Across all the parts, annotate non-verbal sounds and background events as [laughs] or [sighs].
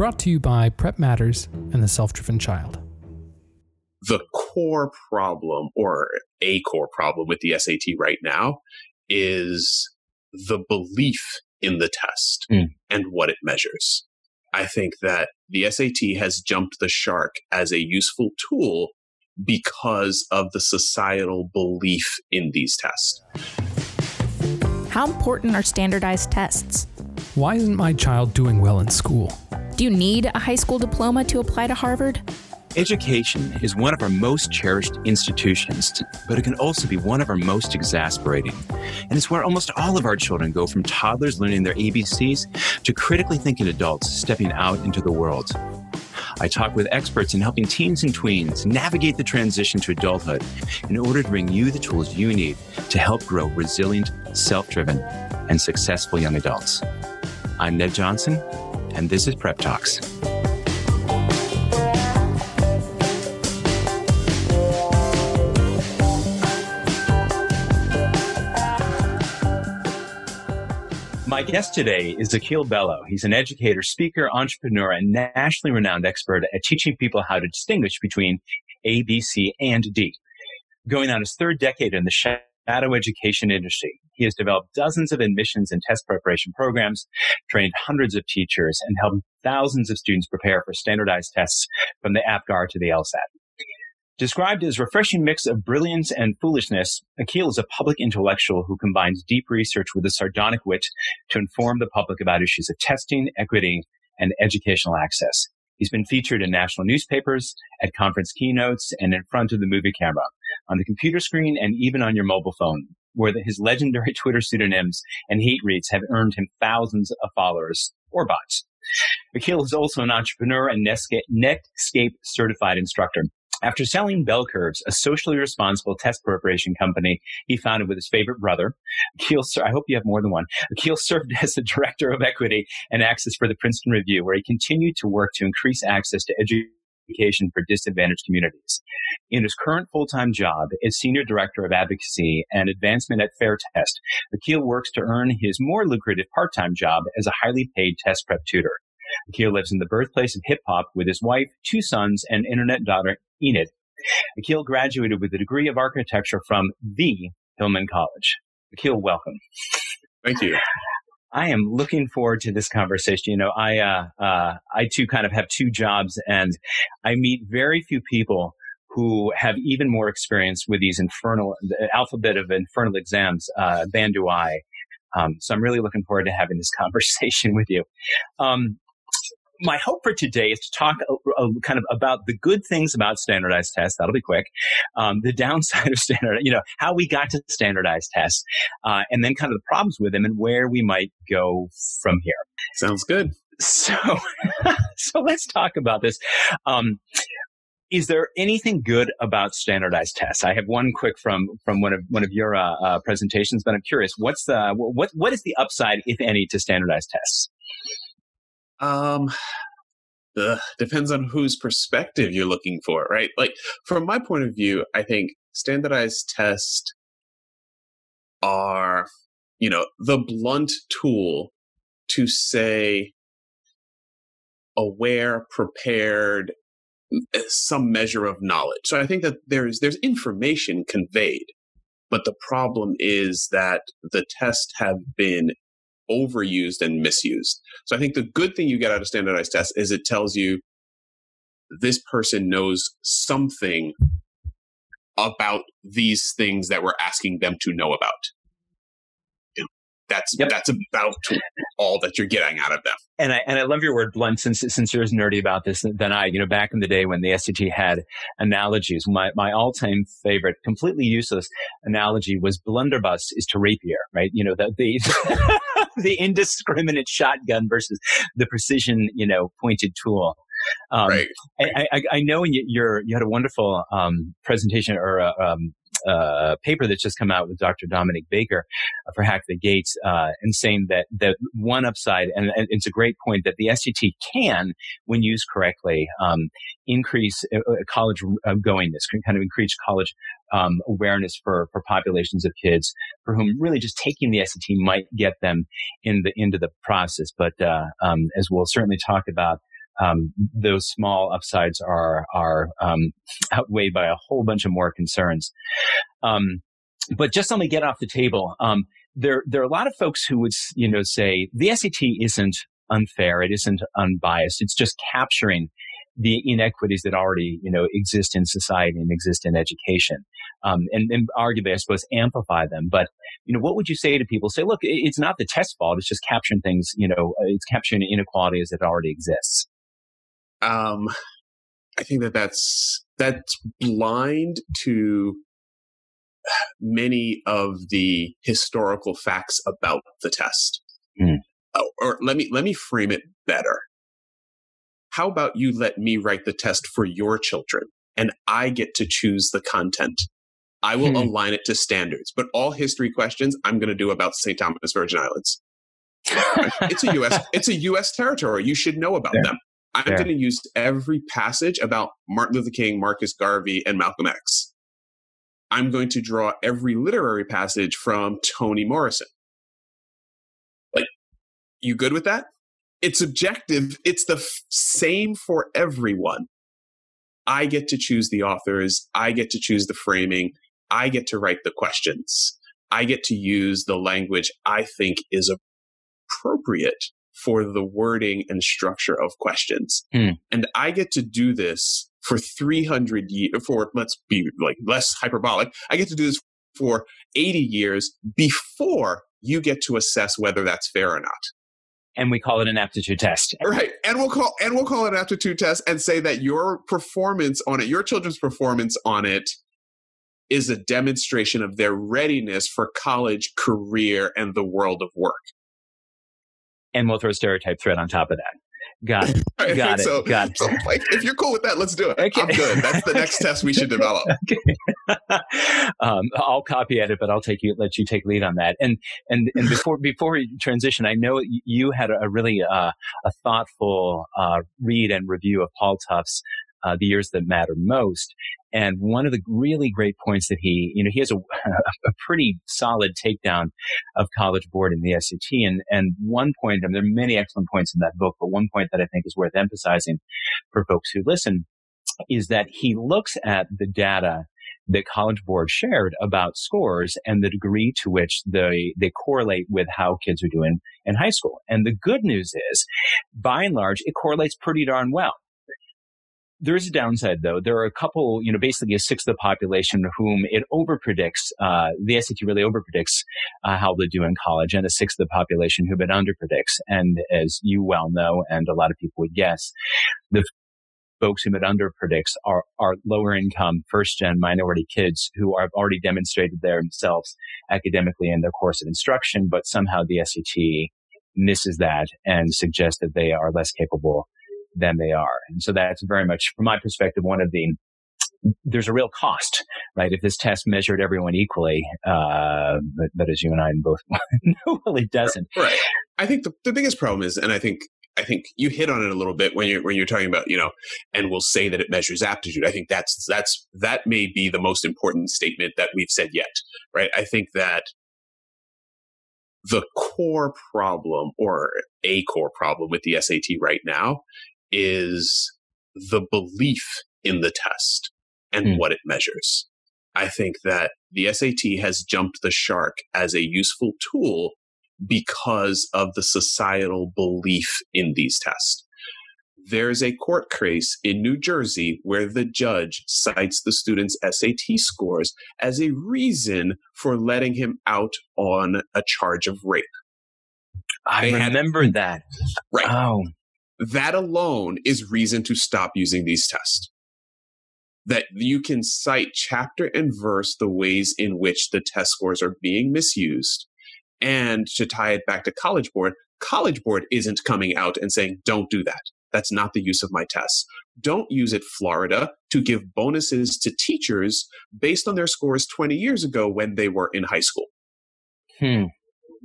brought to you by Prep Matters and the Self Driven Child. The core problem, or a core problem with the SAT right now, is the belief in the test mm. and what it measures. I think that the SAT has jumped the shark as a useful tool because of the societal belief in these tests. How important are standardized tests? Why isn't my child doing well in school? Do you need a high school diploma to apply to Harvard? Education is one of our most cherished institutions, but it can also be one of our most exasperating. And it's where almost all of our children go from toddlers learning their ABCs to critically thinking adults stepping out into the world. I talk with experts in helping teens and tweens navigate the transition to adulthood in order to bring you the tools you need to help grow resilient, self driven, and successful young adults. I'm Ned Johnson, and this is Prep Talks. My guest today is Akil Bello. He's an educator, speaker, entrepreneur, and nationally renowned expert at teaching people how to distinguish between A, B, C, and D. Going on his third decade in the shadow education industry, he has developed dozens of admissions and test preparation programs, trained hundreds of teachers, and helped thousands of students prepare for standardized tests from the APGAR to the LSAT. Described as a refreshing mix of brilliance and foolishness, Akil is a public intellectual who combines deep research with a sardonic wit to inform the public about issues of testing, equity, and educational access. He's been featured in national newspapers, at conference keynotes, and in front of the movie camera, on the computer screen, and even on your mobile phone, where the, his legendary [laughs] Twitter pseudonyms and hate reads have earned him thousands of followers or bots. Akil is also an entrepreneur and Netscape, Netscape certified instructor. After selling Bell Curves, a socially responsible test preparation company he founded with his favorite brother, Akil, I hope you have more than one. Akil served [laughs] as the director of equity and access for the Princeton Review, where he continued to work to increase access to education for disadvantaged communities. In his current full-time job as Senior Director of Advocacy and Advancement at Fair Test, Akil works to earn his more lucrative part-time job as a highly paid test prep tutor. Akil lives in the birthplace of hip hop with his wife, two sons, and internet daughter Enid. Akil graduated with a degree of architecture from the Hillman College. Akil, welcome. Thank you. I am looking forward to this conversation. You know, I uh, uh, I too kind of have two jobs, and I meet very few people who have even more experience with these infernal the alphabet of infernal exams uh, than do I. Um, so I'm really looking forward to having this [laughs] conversation with you. Um, my hope for today is to talk a, a, kind of about the good things about standardized tests. That'll be quick. Um, the downside [laughs] of standard, you know, how we got to standardized tests, uh, and then kind of the problems with them and where we might go from here. Sounds good. So, [laughs] so let's talk about this. Um, is there anything good about standardized tests? I have one quick from from one of one of your uh, uh, presentations, but I'm curious. What's the what what is the upside, if any, to standardized tests? Um, ugh, depends on whose perspective you're looking for, right? Like from my point of view, I think standardized tests are, you know, the blunt tool to say aware, prepared, eh, some measure of knowledge. So I think that there's there's information conveyed, but the problem is that the tests have been overused and misused. So I think the good thing you get out of standardized tests is it tells you this person knows something about these things that we're asking them to know about. That's yep. that's about all that you're getting out of them. And I and I love your word blunt since since you're as nerdy about this than I. You know, back in the day when the SAT had analogies, my my all time favorite, completely useless analogy was blunderbuss is to rapier, right? You know, the the [laughs] [laughs] the indiscriminate shotgun versus the precision, you know, pointed tool. Um, right. I, I, I, know you, you're, you had a wonderful um, presentation or uh, um, uh, paper that's just come out with Dr. Dominique Baker uh, for Hack the Gates, uh, and saying that that one upside, and, and, it's a great point that the SAT can, when used correctly, um, increase uh, uh, college goingness, can kind of increase college um, awareness for for populations of kids for whom really just taking the SAT might get them in the into the process. But um, as we'll certainly talk about um, those small upsides are are um, [laughs] outweighed by a whole bunch of more concerns. Um, but just let me get off the table. Um, there there are a lot of folks who would you know say the SAT isn't unfair, it isn't unbiased, it's just capturing the inequities that already, you know, exist in society and exist in education. Um, and, and arguably, I suppose, amplify them. But, you know, what would you say to people? Say, look, it's not the test fault. It's just capturing things, you know, uh, it's capturing inequality as it already exists. Um, I think that that's, that's blind to many of the historical facts about the test. Mm. Oh, or let me, let me frame it better how about you let me write the test for your children and I get to choose the content? I will hmm. align it to standards, but all history questions I'm going to do about St. Thomas Virgin Islands. [laughs] it's a US it's a US territory. You should know about yeah. them. I'm going to use every passage about Martin Luther King, Marcus Garvey, and Malcolm X. I'm going to draw every literary passage from Toni Morrison. Like, you good with that? it's objective. It's the f- same for everyone. I get to choose the authors. I get to choose the framing. I get to write the questions. I get to use the language I think is appropriate for the wording and structure of questions. Hmm. And I get to do this for 300 years, for let's be like less hyperbolic. I get to do this for 80 years before you get to assess whether that's fair or not and we call it an aptitude test. Right. And we'll call and we'll call it an aptitude test and say that your performance on it, your children's performance on it is a demonstration of their readiness for college, career, and the world of work. And we'll throw a stereotype threat on top of that. Got it. [laughs] Right. Got it. So, Got it. So, like, if you're cool with that, let's do it. Okay. I'm good. That's the next test we should develop. [laughs] [laughs] um, I'll copy edit, but I'll take you, let you take lead on that. And and and before before we transition, I know you had a really uh, a thoughtful uh, read and review of Paul Tough's uh, the years that matter most. And one of the really great points that he, you know, he has a, [laughs] a pretty solid takedown of College Board and the SAT. And, and one point, and there are many excellent points in that book, but one point that I think is worth emphasizing for folks who listen is that he looks at the data that College Board shared about scores and the degree to which they, they correlate with how kids are doing in high school. And the good news is, by and large, it correlates pretty darn well. There is a downside though. There are a couple, you know, basically a sixth of the population whom it overpredicts, uh, the SAT really overpredicts, uh, how they do in college and a sixth of the population whom it underpredicts. And as you well know, and a lot of people would guess, the folks whom it underpredicts are, are lower income, first gen minority kids who have already demonstrated themselves academically in their course of instruction, but somehow the SAT misses that and suggests that they are less capable than they are. And so that's very much, from my perspective, one of the there's a real cost, right? If this test measured everyone equally, uh, but, but as you and I both [laughs] know, well, it doesn't. Right. I think the, the biggest problem is, and I think I think you hit on it a little bit when you're when you're talking about you know, and we'll say that it measures aptitude. I think that's that's that may be the most important statement that we've said yet, right? I think that the core problem or a core problem with the SAT right now is the belief in the test and mm. what it measures. I think that the SAT has jumped the shark as a useful tool because of the societal belief in these tests. There's a court case in New Jersey where the judge cites the student's SAT scores as a reason for letting him out on a charge of rape. I they remember had, that. Right. Oh. That alone is reason to stop using these tests. That you can cite chapter and verse the ways in which the test scores are being misused. And to tie it back to College Board, College Board isn't coming out and saying, don't do that. That's not the use of my tests. Don't use it, Florida, to give bonuses to teachers based on their scores 20 years ago when they were in high school. Hmm.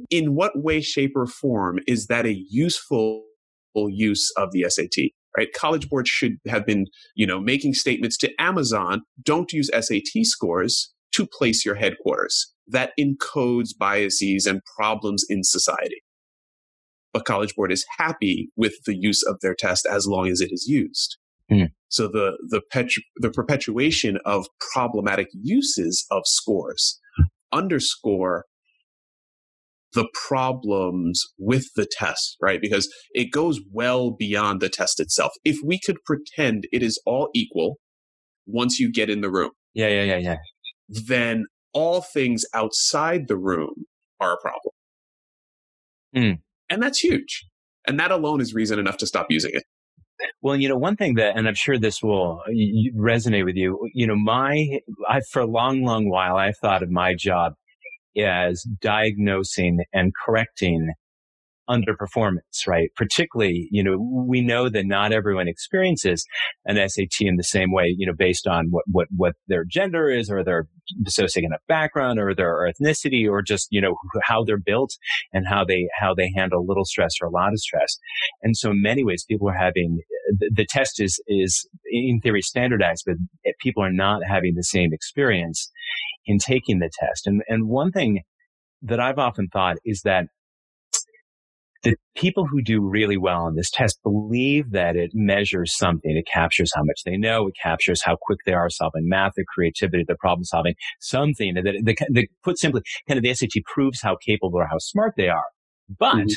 In what way, shape, or form is that a useful use of the SAT, right? College boards should have been, you know, making statements to Amazon, don't use SAT scores to place your headquarters. That encodes biases and problems in society. but College Board is happy with the use of their test as long as it is used. Mm. So the the the perpetuation of problematic uses of scores underscore the problems with the test, right? Because it goes well beyond the test itself. If we could pretend it is all equal once you get in the room, Yeah, yeah, yeah, yeah. then all things outside the room are a problem. Mm. And that's huge. And that alone is reason enough to stop using it. Well, you know, one thing that, and I'm sure this will y- resonate with you. You know, my, I, for a long, long while, I've thought of my job as diagnosing and correcting underperformance, right? Particularly, you know, we know that not everyone experiences an SAT in the same way, you know, based on what, what, what their gender is or their socioeconomic background or their ethnicity or just, you know, how they're built and how they, how they handle little stress or a lot of stress. And so in many ways, people are having, uh, the, the test is, is in theory standardized, but people are not having the same experience in taking the test. And, and one thing that I've often thought is that the people who do really well on this test believe that it measures something. It captures how much they know. It captures how quick they are solving math, their creativity, their problem solving, something that, that, that put simply, kind of the SAT proves how capable or how smart they are. But mm-hmm.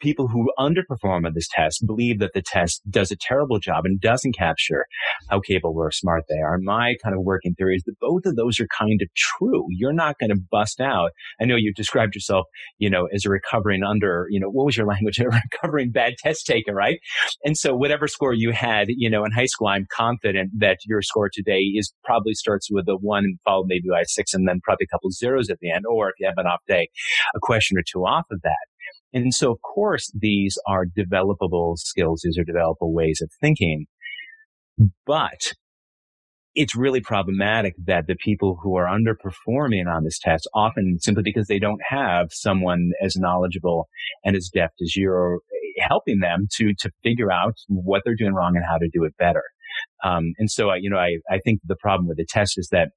People who underperform on this test believe that the test does a terrible job and doesn't capture how capable or smart they are. My kind of working theory is that both of those are kind of true. You're not going to bust out. I know you described yourself, you know, as a recovering under, you know, what was your language? [laughs] A recovering bad test taker, right? And so whatever score you had, you know, in high school, I'm confident that your score today is probably starts with a one followed maybe by a six and then probably a couple zeros at the end. Or if you have an off day, a question or two off of that. And so, of course, these are developable skills. These are developable ways of thinking. But it's really problematic that the people who are underperforming on this test often simply because they don't have someone as knowledgeable and as deft as you're helping them to, to figure out what they're doing wrong and how to do it better. Um, and so, you know, I, I think the problem with the test is that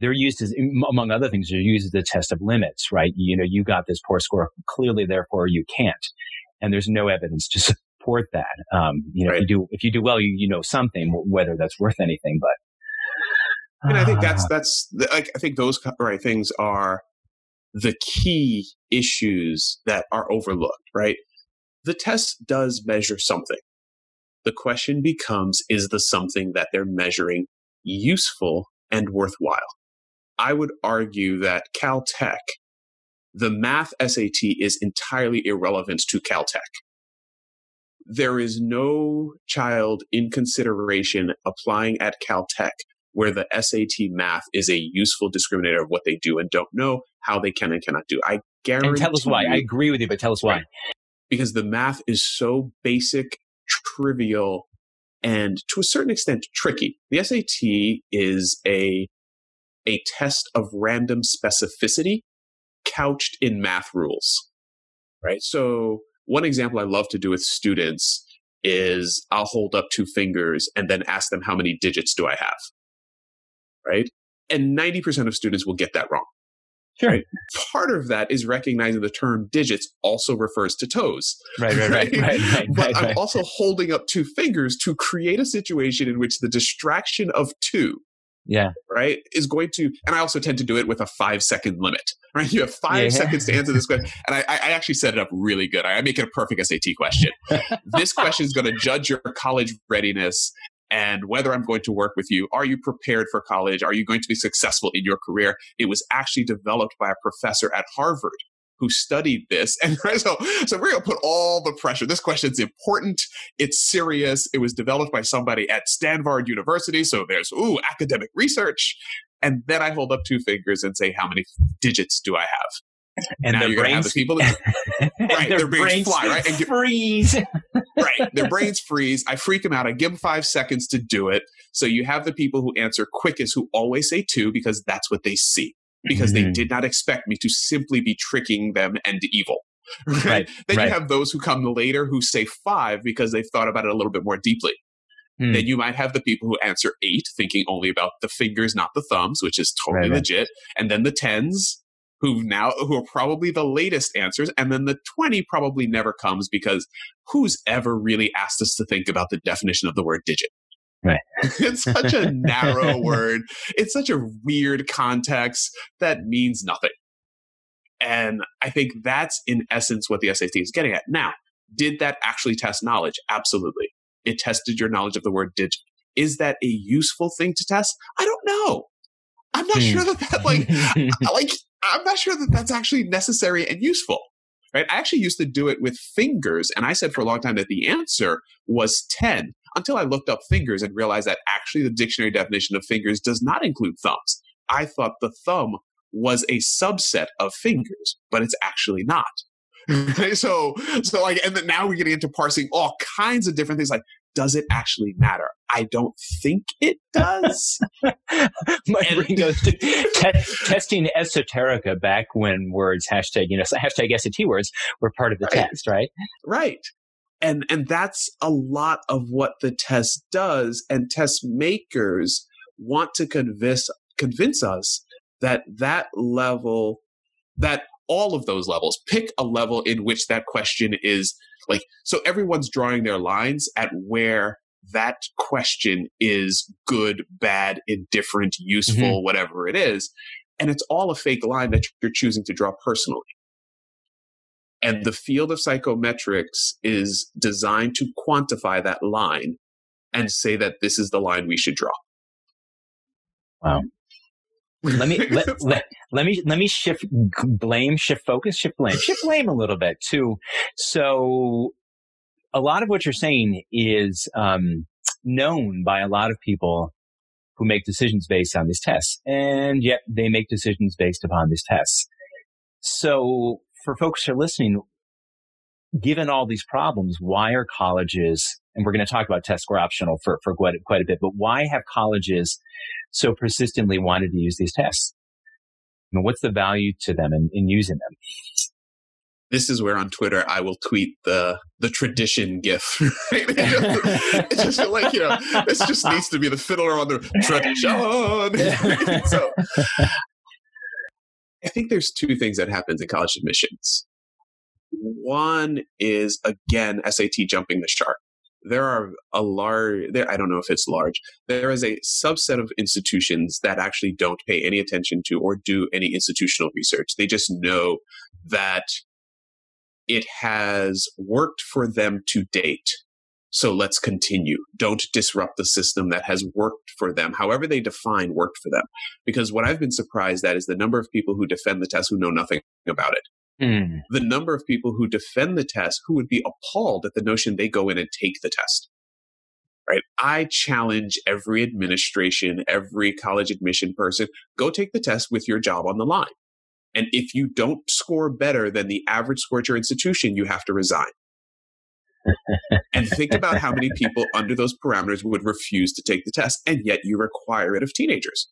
they're used as, among other things, they're used as a test of limits, right? You know, you got this poor score, clearly, therefore you can't. And there's no evidence to [laughs] support that. Um, you know, right. if you do, if you do well, you, you know something, whether that's worth anything, but. And I think [sighs] that's, that's, the, like, I think those right things are the key issues that are overlooked, right? The test does measure something. The question becomes, is the something that they're measuring useful and worthwhile? I would argue that Caltech, the math SAT is entirely irrelevant to Caltech. There is no child in consideration applying at Caltech where the SAT math is a useful discriminator of what they do and don't know, how they can and cannot do. I guarantee. And tell us why. You, I agree with you, but tell us why. Because the math is so basic, trivial, and to a certain extent tricky. The SAT is a a test of random specificity couched in math rules. Right. So one example I love to do with students is I'll hold up two fingers and then ask them how many digits do I have? Right. And 90% of students will get that wrong. Sure. Right? Part of that is recognizing the term digits also refers to toes. Right, right, right, [laughs] right. right, right but right, I'm also holding up two fingers to create a situation in which the distraction of two yeah. Right. Is going to, and I also tend to do it with a five second limit, [laughs] right? You have five yeah, seconds to answer this question. [laughs] And I, I, actually set it up really good. I make it a perfect SAT question. this question is going to judge your college readiness and whether I'm going to work with you. Are you prepared for college? Are you going to be successful in your career? It was actually developed by a professor at Harvard who studied this. [laughs] And so, so we're going to put all the pressure. This question is important. It's serious. It was developed by somebody at Stanford University. So there's, ooh, academic research. And then I hold up two fingers and say, how many digits do I have? And now you're brains, have the people that, [laughs] [laughs] right, their, their brains, brains, fly, right? And get, freeze. right. Their brains freeze. I freak them out. I give them five seconds to do it. So you have the people who answer quickest who always say two because that's what they see because mm-hmm. they did not expect me to simply be tricking them and evil. [laughs] Right. right then right. you have those who come later who say five because they've thought about it a little bit more deeply. Mm. Then you might have the people who answer eight, thinking only about the fingers, not the thumbs, which is totally right, legit. And then the tens, who now who are probably the latest answers and then the 20 probably never comes because who's ever really asked us to think about the definition of the word digit Right. [laughs] it's such a narrow [laughs] word. It's such a weird context that means nothing. And I think that's in essence what the SAT is getting at. Now, did that actually test knowledge? Absolutely. It tested your knowledge of the word digit. Is that a useful thing to test? I don't know. I'm not Hmm. sure that that like like I'm not sure that that's actually necessary and useful. Right? I actually used to do it with fingers and I said for a long time that the answer was 10 until I looked up fingers and realized that actually the dictionary definition of fingers does not include thumbs. I thought the thumb was a subset of fingers, but it's actually not. [laughs] So, so like, and then now we're getting into parsing all kinds of different things. Like, does it actually matter? I don't think it does. [laughs] My And- brain goes to te- testing esoterica back when words hashtag you know hashtag SAT words were part of the Right. test, right? Right. And and that's a lot of what the test does and test makers want to convince convince us that that level that all of those levels pick a level in which that question is like so everyone's drawing their lines at where that question is good, bad, indifferent, mm-hmm. useful, whatever it is. And it's all a fake line that you're choosing to draw personally. And the field of psychometrics is designed to quantify that line and say that this is the line we should draw. Wow. Let me let, [laughs] let, let me let me shift blame, shift focus, shift blame, shift blame a little bit too. So, a lot of what you're saying is um, known by a lot of people who make decisions based on these tests, and yet they make decisions based upon these tests. So, for folks who are listening, given all these problems, why are colleges? And we're going to talk about test score optional for for quite quite a bit, but why have colleges so persistently wanted to use these tests? I mean, what's the value to them in, in using them? This is where on Twitter I will tweet the the tradition gif. Right? [laughs] it's just like, you know, this just needs to be the fiddler on the tradition. [laughs] so I think there's two things that happens in college admissions. One is again SAT jumping the shark. There are a large there I don't know if it's large. There is a subset of institutions that actually don't pay any attention to or do any institutional research. They just know that it has worked for them to date. So let's continue. Don't disrupt the system that has worked for them. However they define worked for them. Because what I've been surprised at is the number of people who defend the test who know nothing about it. Hmm. The number of people who defend the test who would be appalled at the notion they go in and take the test. Right? I challenge every administration, every college admission person, go take the test with your job on the line. And if you don't score better than the average score at your institution, you have to resign. And think about how many people under those parameters would refuse to take the test, and yet you require it of teenagers.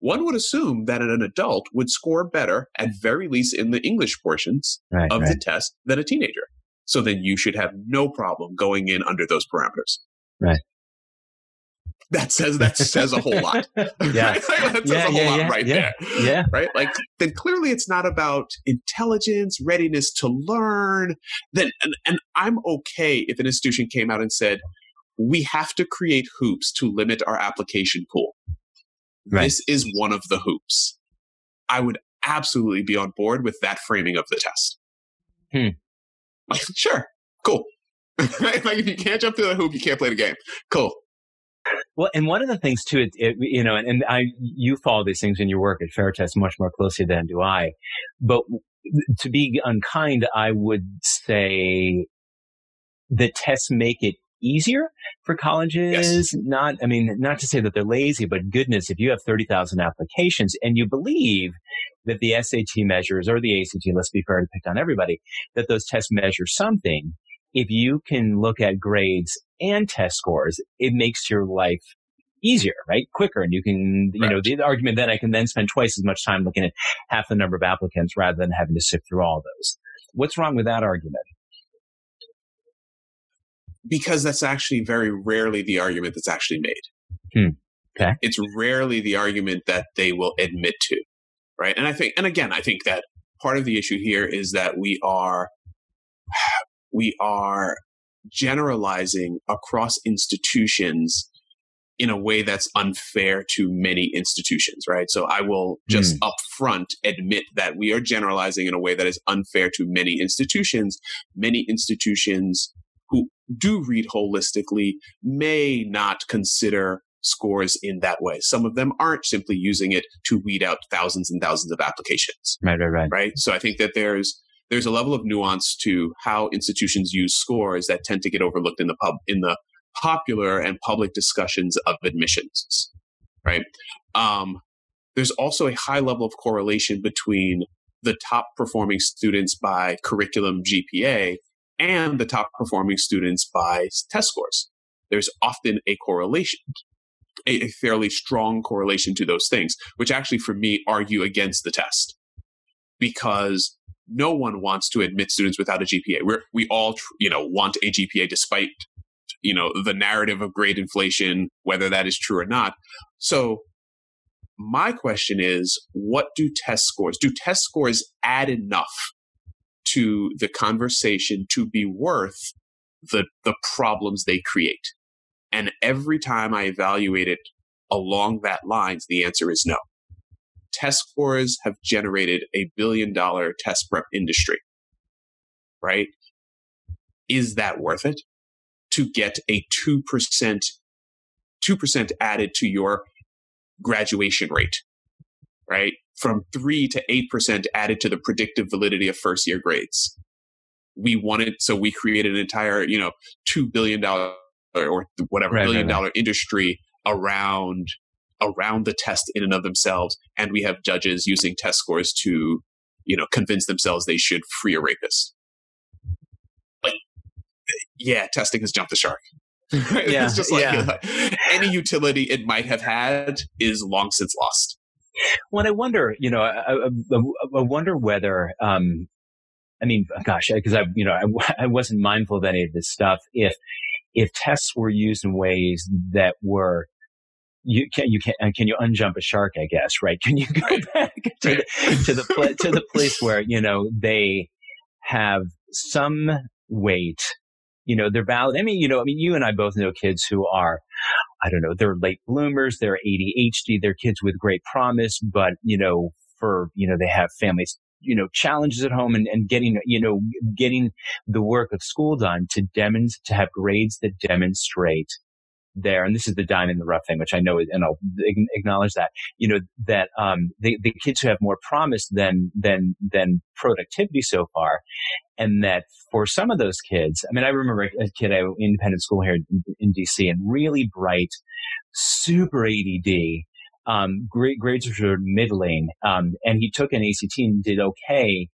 One would assume that an adult would score better, at very least in the English portions Right, of right. the test, than a teenager. So then you should have no problem going in under those parameters. Right. That says that says a whole lot. [laughs] [laughs] Yeah. that says Yeah, a whole yeah, lot yeah, right there yeah. right? Like, then clearly it's not about intelligence, readiness to learn. Then, and, and I'm okay if an institution came out and said, we have to create hoops to limit our application pool. Right. This is one of the hoops. I would absolutely be on board with that framing of the test. Hmm. [laughs] Like, sure, cool. Like, if you can't jump through the hoop, you can't play the game. Cool. Well, and one of the things too, it, it, you know, and, and I, you follow these things in your work at Fairtest much more closely than do I. But to be unkind, I would say the tests make it easier for colleges. Not, I mean, not to say that they're lazy, but goodness, if you have 30,000 applications and you believe that the SAT measures or the ACT, let's be fair to pick on everybody, that those tests measure something. If you can look at grades and test scores, it makes your life easier, right? Quicker. And you can, you know, the argument then I can then spend twice as much time looking at half the number of applicants rather than having to sift through all those. What's wrong with that argument? because that's actually very rarely the argument that's actually made. Hmm. Okay. It's rarely the argument that they will admit to. right? And I think, and again, I think that part of the issue here is that we are [sighs] we are generalizing across institutions in a way that's unfair to many institutions, right? So I will just mm. upfront admit that we are generalizing in a way that is unfair to many institutions. Many institutions who do read holistically may not consider scores in that way. Some of them aren't simply using it to weed out thousands and thousands of applications. Right, right, right. Right. So I think that there's there's a level of nuance to how institutions use scores that tend to get overlooked in the pub in the popular and public discussions of admissions, right? Um, there's also a high level of correlation between the top performing students by curriculum GPA and the top performing students by test scores. There's often a correlation, a, a fairly strong correlation to those things, which actually for me argue against the test because no one wants to admit students without a GPA. We're, we all, you know, want a GPA despite you know the narrative of grade inflation whether that is true or not. So my question is what do test scores do test scores add enough to the conversation to be worth the the problems they create? And every time i evaluate it along that lines the answer is no test scores have generated a billion dollar test prep industry right is that worth it to get a 2%, 2% added to your graduation rate, right? From 3 to 8% added to the predictive validity of first year grades. We wanted, so we created an entire, you know, $2 billion or whatever right, billion right, dollar industry around around the test in and of themselves and we have judges using test scores to you know convince themselves they should free a rapist yeah, testing has jumped the shark. [laughs] yeah, it's just like yeah. [laughs] any utility it might have had is long since lost. Well, I wonder, you know, I, I, I wonder whether, um, I mean, gosh, because I, you know, I, [laughs] I wasn't mindful of any of this stuff. If if tests were used in ways that were you can you can uh, can you unjump a shark? I guess right. Can you go [laughs] back to the to the pla- to the place where you know they have some weight you know, they're valid. I mean, you know, I mean, you and I both know kids who are, I don't know, they're late bloomers, they're ADHD, they're kids with great promise, but, you know, for, you know, they have families, you know, challenges at home and, and getting, you know, getting the work of school done to demonstrate, to have grades that demonstrate there, and this is the dime in the rough thing, which I know, and I'll acknowledge that, you know, that um, the, the kids who have more promise than than than productivity so far, and that for some of those kids, I mean, I remember a kid at independent school here in, in DC, and really bright, super ADD. Um, great grades were middling, um, and he took an ACT and did okay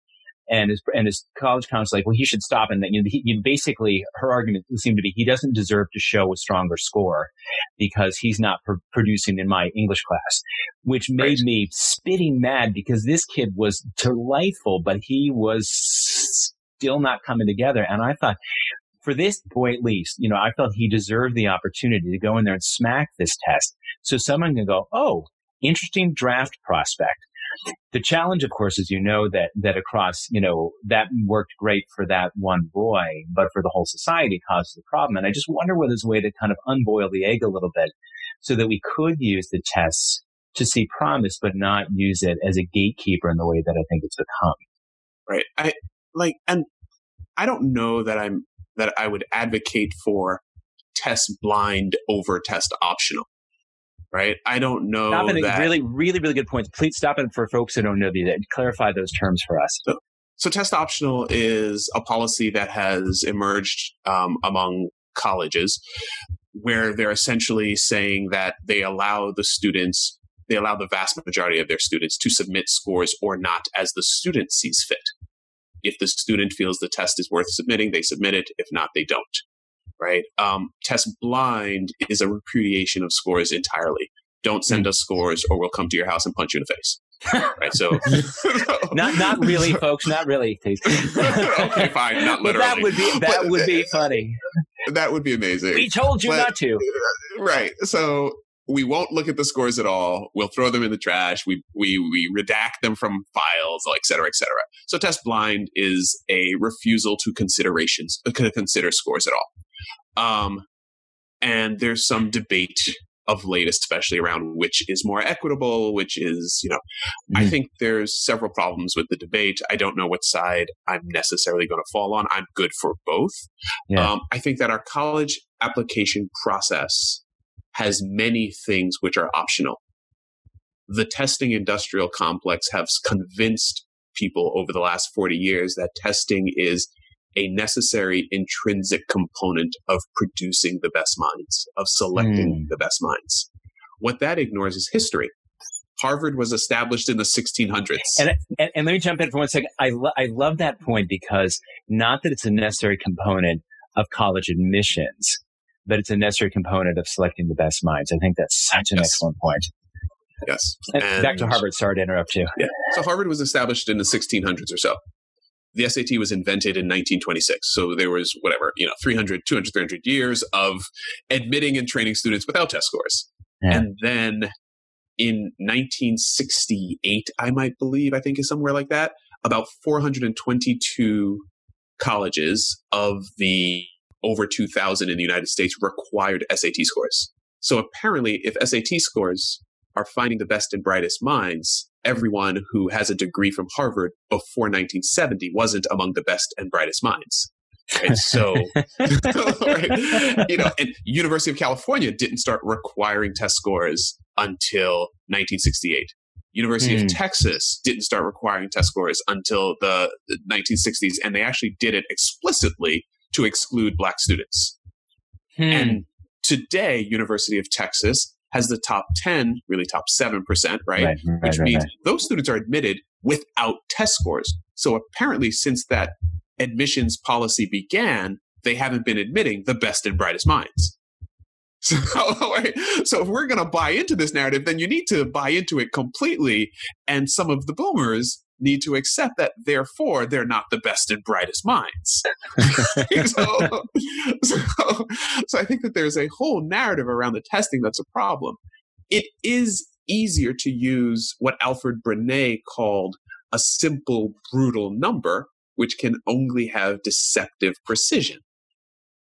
and his and his college counselor like, well, he should stop. And that you know, he, you basically her argument seemed to be he doesn't deserve to show a stronger score because he's not pr- producing in my English class, which made right. me spitting mad because this kid was delightful, but he was still not coming together. And I thought. For this boy, at least, you know, I felt he deserved the opportunity to go in there and smack this test. So someone can go, Oh, interesting draft prospect the challenge, of course, is you know that that across, you know, that worked great for that one boy, but for the whole society causes a problem. And I just wonder whether there's a way to kind of unboil the egg a little bit so that we could use the tests to see promise, but not use it as a gatekeeper in the way that I think it's become. Right. I like, and I don't know that I'm that I would advocate for test blind over test optional right? I don't know. Stop. That... Really, really, really good points. Please stop it for folks who don't know these. Clarify those terms for us. So, so test optional is a policy that has emerged um, among colleges where they're essentially saying that they allow the students, they allow the vast majority of their students to submit scores or not as the student sees fit. If the student feels the test is worth submitting, they submit it. If not, they don't right? Um, test blind is a repudiation of scores entirely. Don't send hmm. us scores, or we'll come to your house and punch you in the face. right. So, [laughs] not not really, [laughs] folks. Not really. [laughs] okay, fine. Not literally. that would be that but, would be funny. That would be amazing. We told you but, not to. Right. So we won't look at the scores at all. We'll throw them in the trash. We we we redact them from files, et cetera, et cetera. So test blind is a refusal to considerations to consider scores at all. Um, and there's some debate of late, especially around which is more equitable, which is, you know, mm-hmm. I think there's several problems with the debate. I don't know what side I'm necessarily going to fall on. I'm good for both. Yeah. Um, I think that our college application process has many things which are optional. The testing industrial complex has convinced people over the last 40 years that testing is a necessary intrinsic component of producing the best minds, of selecting mm. the best minds. What that ignores is history. Harvard was established in the 1600s. And, and, and let me jump in for one second. I, lo- I love that point because not that it's a necessary component of college admissions, but it's a necessary component of selecting the best minds. I think that's such an yes. excellent point. Yes. And back to Harvard. Sorry to interrupt you. Yeah. So Harvard was established in the 1600s or so the SAT was invented in 1926. So there was whatever, you know, 300, 200, 300 years of admitting and training students without test scores. Yeah. And then in 1968, I might believe, I think is somewhere like that, about 422 colleges of the over 2,000 in the United States required SAT scores. So apparently, if SAT scores are finding the best and brightest minds, everyone who has a degree from Harvard before 1970 wasn't among the best and brightest minds. And so, right, [laughs] [laughs] you know, and University of California didn't start requiring test scores until 1968. University of hmm. Texas didn't start requiring test scores until the 1960s, and they actually did it explicitly to exclude black students. Hmm. And today, University of Texas has the top 10, really top 7%, right? right, right Which right, means those students are admitted without test scores. So apparently, since that admissions policy began, they haven't been admitting the best and brightest minds. [laughs] So, [laughs] so if we're going to buy into this narrative, then you need to buy into it completely. And some of the boomers need to accept that therefore they're not the best and brightest minds. [laughs] [laughs] so, so, so I think that there's a whole narrative around the testing that's a problem. It is easier to use what Alfred Binet called a simple, brutal number, which can only have deceptive precision.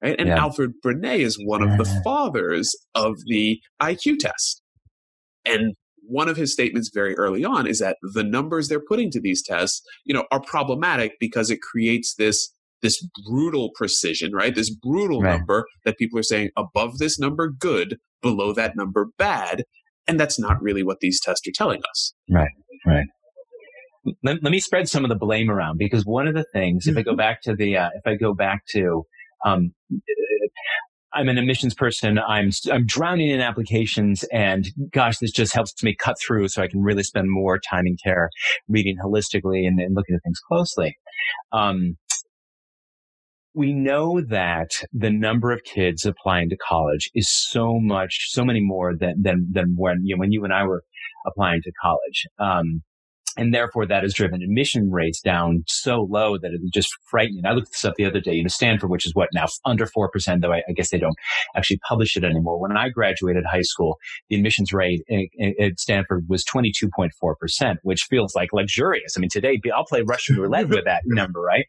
Right? And yeah. Alfred Binet is one of the fathers of the IQ test. And one of his statements very early on is that the numbers they're putting to these tests, you know, are problematic because it creates this this brutal precision, right? This brutal right. number that people are saying above this number good, below that number bad, and that's not really what these tests are telling us. Right, right. Let, let me spread some of the blame around because one of the things, if I go back to the, uh, if I go back to um, I'm an admissions person. I'm I'm drowning in applications, and gosh, this just helps me cut through, so I can really spend more time and care reading holistically and, and looking at things closely. Um, we know that the number of kids applying to college is so much, so many more than than than when you know, when you and I were applying to college. Um, and therefore, that has driven admission rates down so low that it's just frightening. I looked this up the other day. You know, Stanford, which is what now under 4%, though I, I guess they don't actually publish it anymore. When I graduated high school, the admissions rate at Stanford was 22.4%, which feels like luxurious. I mean, today I'll play Russian roulette with that [laughs] number, right?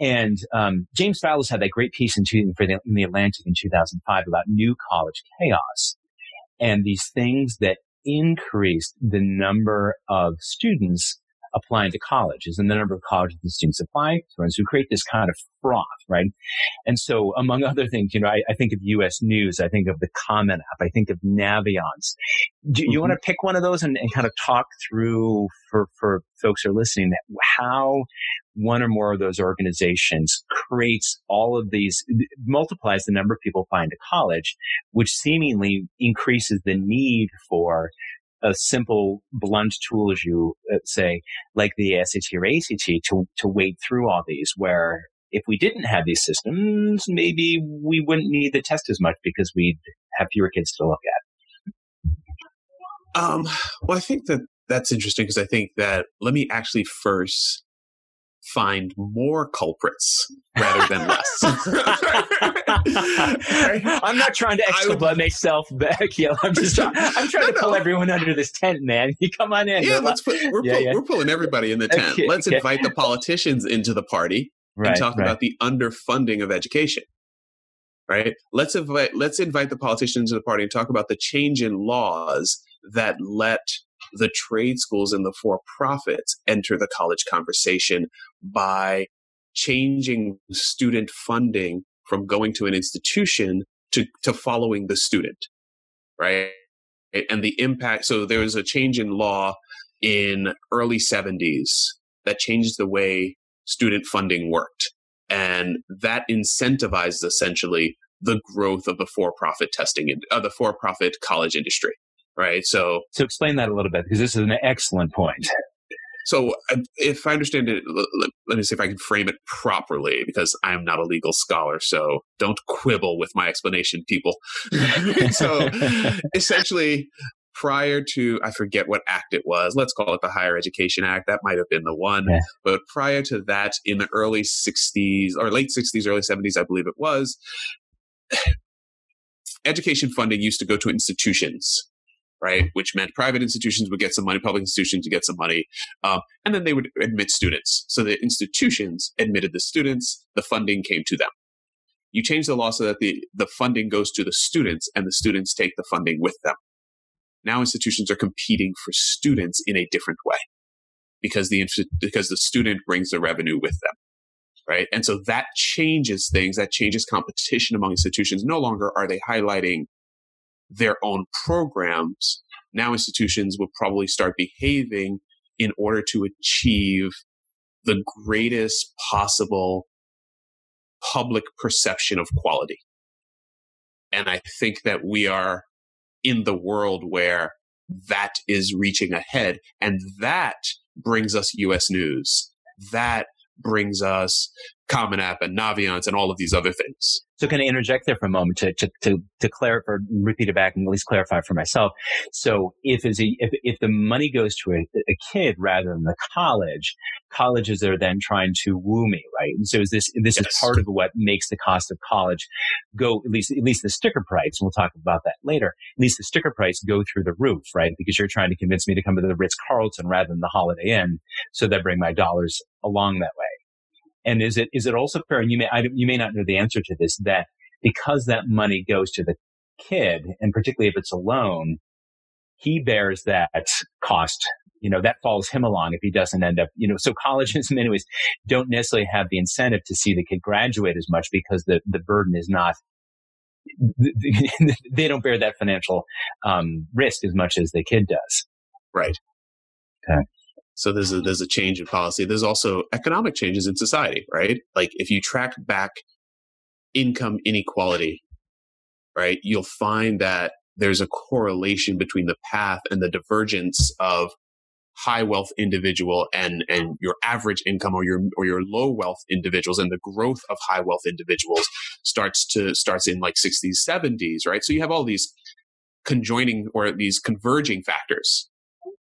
And um, James Fallows had that great piece in, the, in the Atlantic in 2005 about new college chaos and these things that increased the number of students applying to colleges and the number of colleges the students apply to. And so create this kind of froth, right? And so among [laughs] other things, you know, I, I think of US News, I think of the Common app, I think of Naviance. Do you mm-hmm. want to pick one of those and, and kind of talk through for, for folks who are listening how one or more of those organizations creates all of these, multiplies the number of people applying to college, which seemingly increases the need for a simple, blunt tool, as you uh, say, like the SAT or ACT to, to wade through all these where if we didn't have these systems, maybe we wouldn't need the test as much because we'd have fewer kids to look at. Um, well, I think that that's interesting because I think that let me actually first find more culprits rather than less. [laughs] I'm not trying to exculpate myself back. Yeah, I'm just trying, I'm trying no, to pull no. everyone under this tent, man. You [laughs] come on in. Yeah, let's put, we're, yeah, pull, yeah. we're pulling everybody in the tent. Okay, let's okay. invite the politicians into the party right, and talk right. about the underfunding of education. Right? Let's invite let's invite the politicians to the party and talk about the change in laws that let the trade schools and the for profits enter the college conversation by changing student funding from going to an institution to, to following the student, right? And the impact. So there was a change in law in early 70s that changed the way student funding worked. And that incentivized essentially the growth of the for-profit testing, uh, the for-profit college industry right? So, so explain that a little bit because this is an excellent point. So, if I understand it, let me see if I can frame it properly because I'm not a legal scholar. So, don't quibble with my explanation, people. [laughs] so, [laughs] essentially, prior to, I forget what act it was, let's call it the Higher Education Act. That might have been the one. Yeah. But prior to that, in the early 60s or late 60s, early 70s, I believe it was, [sighs] education funding used to go to institutions right? Which meant private institutions would get some money, public institutions would get some money, um, and then they would admit students. So the institutions admitted the students, the funding came to them. You change the law so that the, the funding goes to the students and the students take the funding with them. Now institutions are competing for students in a different way because the, because the student brings the revenue with them. Right. And so that changes things. That changes competition among institutions. No longer are they highlighting their own programs, now institutions will probably start behaving in order to achieve the greatest possible public perception of quality. And I think that we are in the world where that is reaching ahead. And that brings us US News. That brings us Common App and Naviance and all of these other things. So can I interject there for a moment to, to, to, to clarify, repeat it back and at least clarify for myself. So if, is a, if, if the money goes to a, a kid rather than the college, colleges are then trying to woo me, right? And so is this, this yes. is part of what makes the cost of college go, at least, at least the sticker price, and we'll talk about that later, at least the sticker price go through the roof, right? Because you're trying to convince me to come to the Ritz Carlton rather than the Holiday Inn. So that bring my dollars along that way. And is it is it also fair? And you may I, you may not know the answer to this. That because that money goes to the kid, and particularly if it's a loan, he bears that cost. You know that falls him along if he doesn't end up. You know, so colleges [laughs] in many ways don't necessarily have the incentive to see the kid graduate as much because the the burden is not. [laughs] they don't bear that financial um, risk as much as the kid does. Right. Okay. So there's a, mm-hmm. there's a change in policy. There's also economic changes in society, right? Like if you track back income inequality, right, you'll find that there's a correlation between the path and the divergence of high wealth individual and and your average income or your or your low wealth individuals and the growth of high wealth individuals starts to starts in like 60s 70s right so you have all these conjoining or these converging factors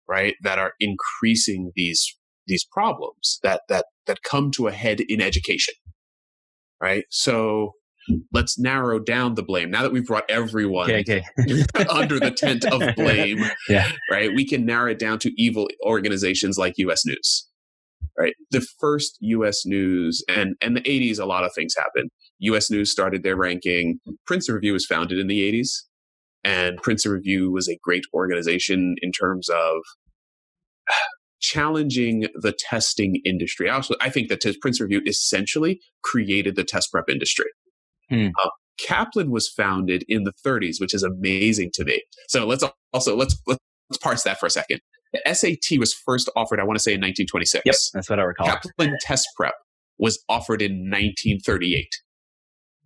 right, that are increasing these these problems that that that come to a head in education. Right? So let's narrow down the blame. Now that we've brought everyone okay, okay. [laughs] under the tent of [laughs] blame, yeah. right? We can narrow it down to evil organizations like US News. Right? The first US News and and the 80s a lot of things happened. US News started their ranking. Princeton Review was founded in the 80s. And Princeton Review was a great organization in terms of challenging the testing industry. I also I think that Princeton Review essentially created the test prep industry. Hmm. Uh, Kaplan was founded in the 30s, which is amazing to me. So let's also let's let's parse that for a second. The SAT was first offered, I want to say, in 1926. Yep, that's what I recall. Kaplan Test Prep was offered in 1938.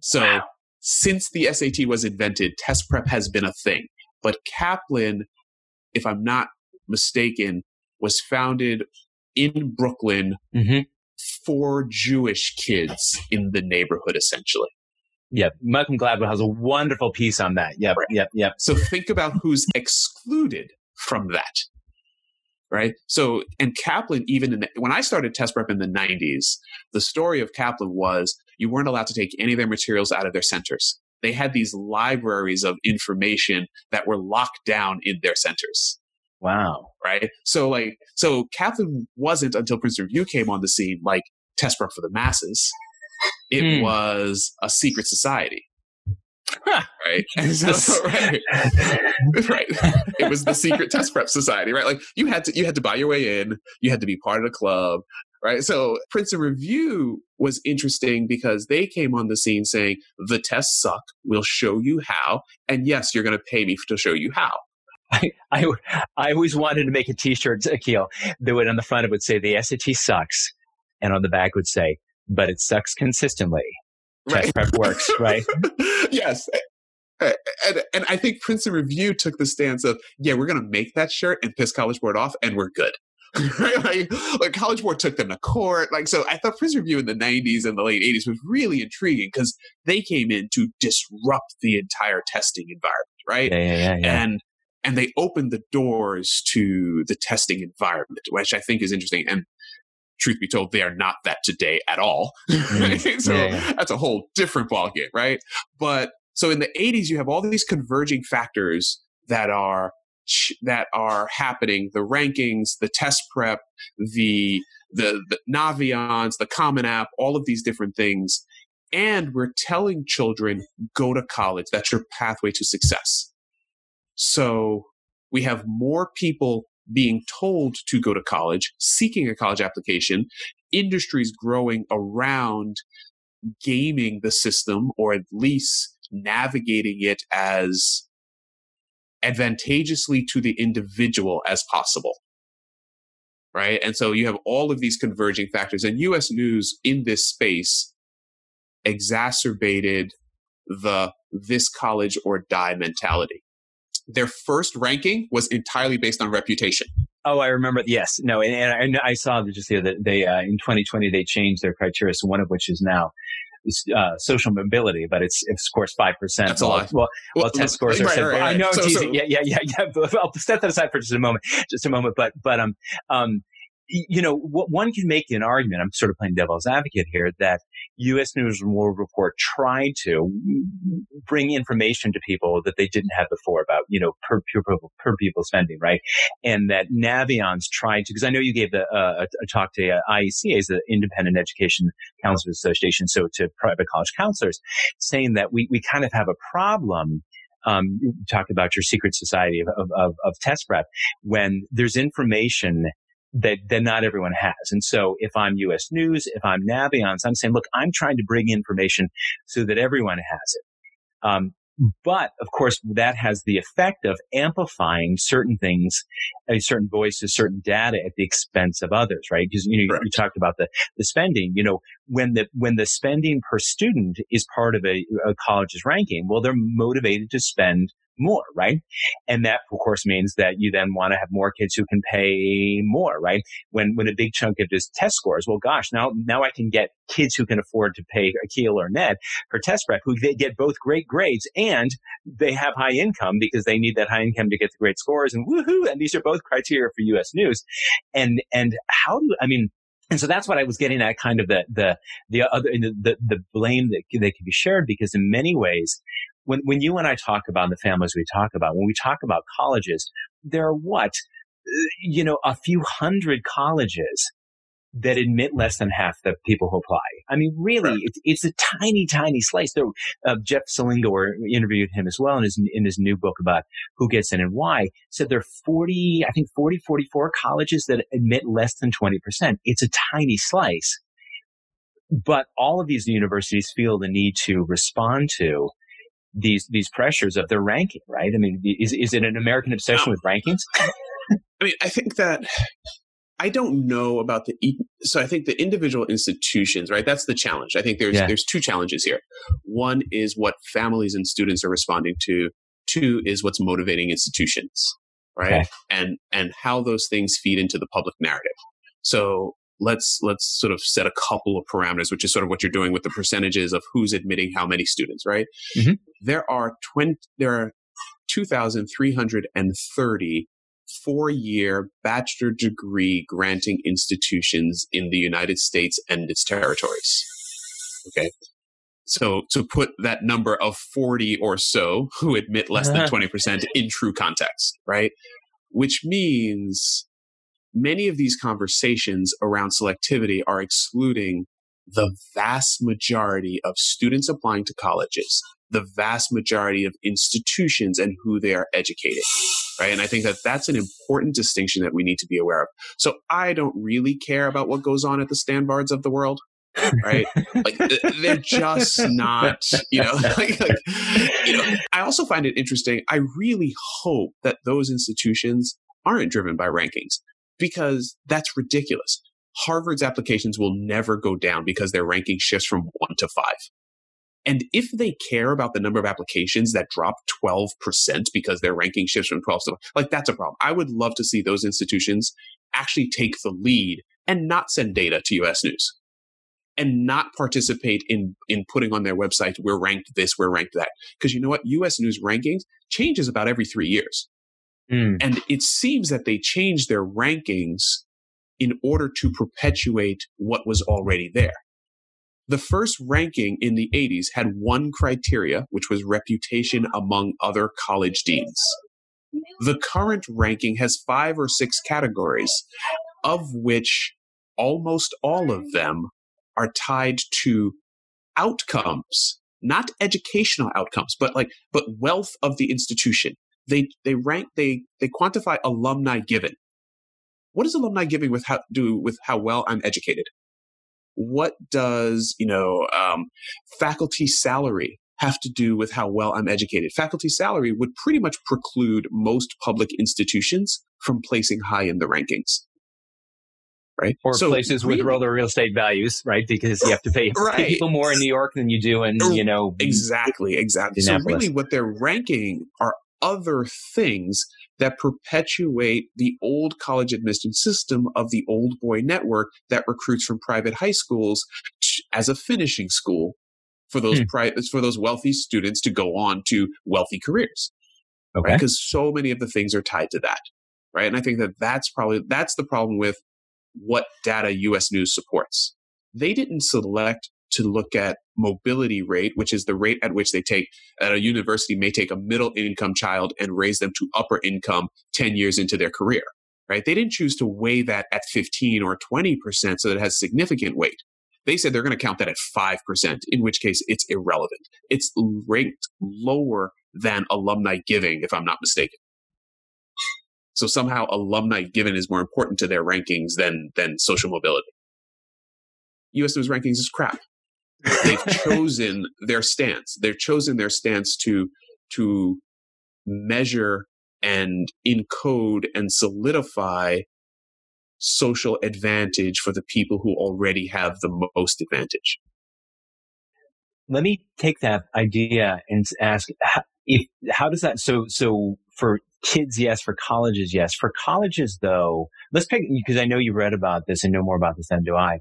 So wow since the SAT was invented, test prep has been a thing. But Kaplan, if I'm not mistaken, was founded in Brooklyn mm-hmm. for Jewish kids in the neighborhood, essentially. Yep. Malcolm Gladwell has a wonderful piece on that. Yep. Right. Yep. Yep. So think about who's excluded from that. right? So, and Kaplan, even in the, when I started test prep in the 90s, the story of Kaplan was you weren't allowed to take any of their materials out of their centers. They had these libraries of information that were locked down in their centers. Wow. Right. So, like, so Kaplan wasn't until Princeton Review came on the scene, like test prep for the masses. It Hmm. was a secret society. Huh. Right. [laughs] And so, [laughs] right. right. It was the secret test prep society, right? Like you had to you had to buy your way in, you had to be part of the club, right? So Prince Princeton Review was interesting because they came on the scene saying the tests suck, we'll show you how, and yes, you're going to pay me to show you how. I, I, I always wanted to make a t-shirt, Akil, that would on the front it would say the SAT sucks. And on the back would say, but it sucks consistently. Test prep works, right? [laughs] yes. And, and I think Princeton Review took the stance of, yeah, we're going to make that shirt and piss College Board off, and we're good. [laughs] right? Like, like College Board took them to court. Like, so I thought Princeton Review in the 90s and the late 80s was really intriguing because they came in to disrupt the entire testing environment, right? Yeah, yeah, yeah. And and they opened the doors to the testing environment, which I think is interesting. And truth be told, they are not that today at all. [laughs] Mm-hmm. Right? So yeah. that's a whole different ballgame, right? But so in the 80s, you have all these converging factors that are ch- that are happening: the rankings, the test prep, the the, the Naviance, the Common App, all of these different things. And we're telling children, go to college. That's your pathway to success. So we have more people being told to go to college, seeking a college application, industries growing around gaming the system or at least navigating it as advantageously to the individual as possible. Right. And so you have all of these converging factors, and US News in this space exacerbated the this college or die mentality. Their first ranking was entirely based on reputation. Oh, I remember. Yes, no, and, and I, saw just the other they uh, in 2020 they changed their criteria, so one of which is now uh, social mobility, but it's, it's of course five percent. That's a lie. Well, well, test scores are. right, right, I know, So- so- yeah, yeah, yeah, yeah. [laughs] I'll set that aside for just a moment, just a moment. But, but um, um, you know, one can make an argument. I'm sort of playing devil's advocate here that U.S. News and World Report tried to bring information to people that they didn't have before about, you know, per pupil, per pupil spending, right? And that Naviance tried to, because I know you gave uh, a, a talk to uh, IECA, the Independent Education Counselors Association, so to private college counselors, saying that we, we kind of have a problem. Um, you talked about your secret society of, of, of test prep when there's information that, that not everyone has. And so if I'm US News, if I'm Naviance, I'm saying, look, I'm trying to bring information so that everyone has it. Um, but of course, that has the effect of amplifying certain things, uh, certain voices, certain data at the expense of others, right? Because you, know, Correct. you talked about the, the spending. You know, when the when the spending per student is part of a, a college's ranking, well, they're motivated to spend more, right? And that, of course, means that you then want to have more kids who can pay more, right? When when a big chunk of this test scores, well, gosh, now now I can get kids who can afford to pay Akil or Ned for test prep, who they get both great grades and they have high income because they need that high income to get the great scores and woohoo! And these are both criteria for U.S. News. And and how do I mean? And so that's what I was getting at, kind of the the the other the the, the blame that that can be shared because in many ways. When, when you and I talk about the families we talk about, when we talk about colleges, there are what, uh, you know, a few hundred colleges that admit less than half the people who apply. I mean, really, Right. it's, it's a tiny, tiny slice. There, uh, Jeff Selingo or interviewed him as well in his, in his new book about who gets in and why said there are 40, I think 40, 44 colleges that admit less than 20%. It's a tiny slice. But all of these universities feel the need to respond to these, these pressures of their ranking, right? I mean, is, is it an American obsession with rankings? [laughs] I mean, I think that I don't know about the so I think the individual institutions, right? That's the challenge. I think there's Yeah. there's two challenges here. One is what families and students are responding to. Two is what's motivating institutions, right? Okay. And and how those things feed into the public narrative. So let's let's sort of set a couple of parameters, which is sort of what you're doing with the percentages of who's admitting how many students, right? Mhm. There are twenty there are two thousand three hundred and thirty four year bachelor degree granting institutions in the United States and its territories. Okay. So to put that number of 40 or so who admit less than [laughs] 20% in true context, right? Which means many of these conversations around selectivity are excluding the vast majority of students applying to colleges, the vast majority of institutions and who they are educating. Right. And I think that that's an important distinction that we need to be aware of. So I don't really care about what goes on at the Stanbards of the world. right? like they're just not, you know, [laughs] like, like, you know. I also find it interesting. I really hope that those institutions aren't driven by rankings because that's ridiculous. Harvard's applications will never go down because their ranking shifts from one to five. And if they care about the number of applications that drop 12% because their ranking shifts from 12 to like that's a problem. I would love to see those institutions actually take the lead and not send data to US News and not participate in in putting on their website we're ranked this, we're ranked that. Because you know what? US News rankings changes about every 3 years. Mm. And it seems that they changed their rankings in order to perpetuate what was already there. The first ranking in the 80s had one criteria, which was reputation among other college deans. The current ranking has five or six categories, of which almost all of them are tied to outcomes, not educational outcomes, but like, but wealth of the institution. They, they rank, they, they quantify alumni given. What does alumni giving with how, do with how well I'm educated? What does, you know, um, faculty salary have to do with how well I'm educated? Faculty salary would pretty much preclude most public institutions from placing high in the rankings right? Or so places really, with lower real estate values, right? Because you have to pay, [laughs] right. pay, people more in New York than you do in, you know, exactly, exactly. So really, what they're ranking are other things that perpetuate the old college admission system of the old boy network that recruits from private high schools as a finishing school for those hmm. pri- for those wealthy students to go on to wealthy careers. Okay. Because right? so many of the things are tied to that. Right. And I think that that's probably, that's the problem with what data US News supports. They didn't select to look at mobility rate, which is the rate at which they take at a university may take a middle income child and raise them to upper income 10 years into their career, right? They didn't choose to weigh that at 15 or 20% so that it has significant weight. They said they're going to count that at 5%, in which case it's irrelevant. It's ranked lower than alumni giving, if I'm not mistaken. So somehow alumni given is more important to their rankings than, than social mobility. US News rankings is crap. They've chosen their stance. They've chosen their stance to to measure and encode and solidify social advantage for the people who already have the most advantage. Let me take that idea and ask if how does that so so for kids yes for colleges yes for colleges though let's pick because I know you read about this and know more about this than do I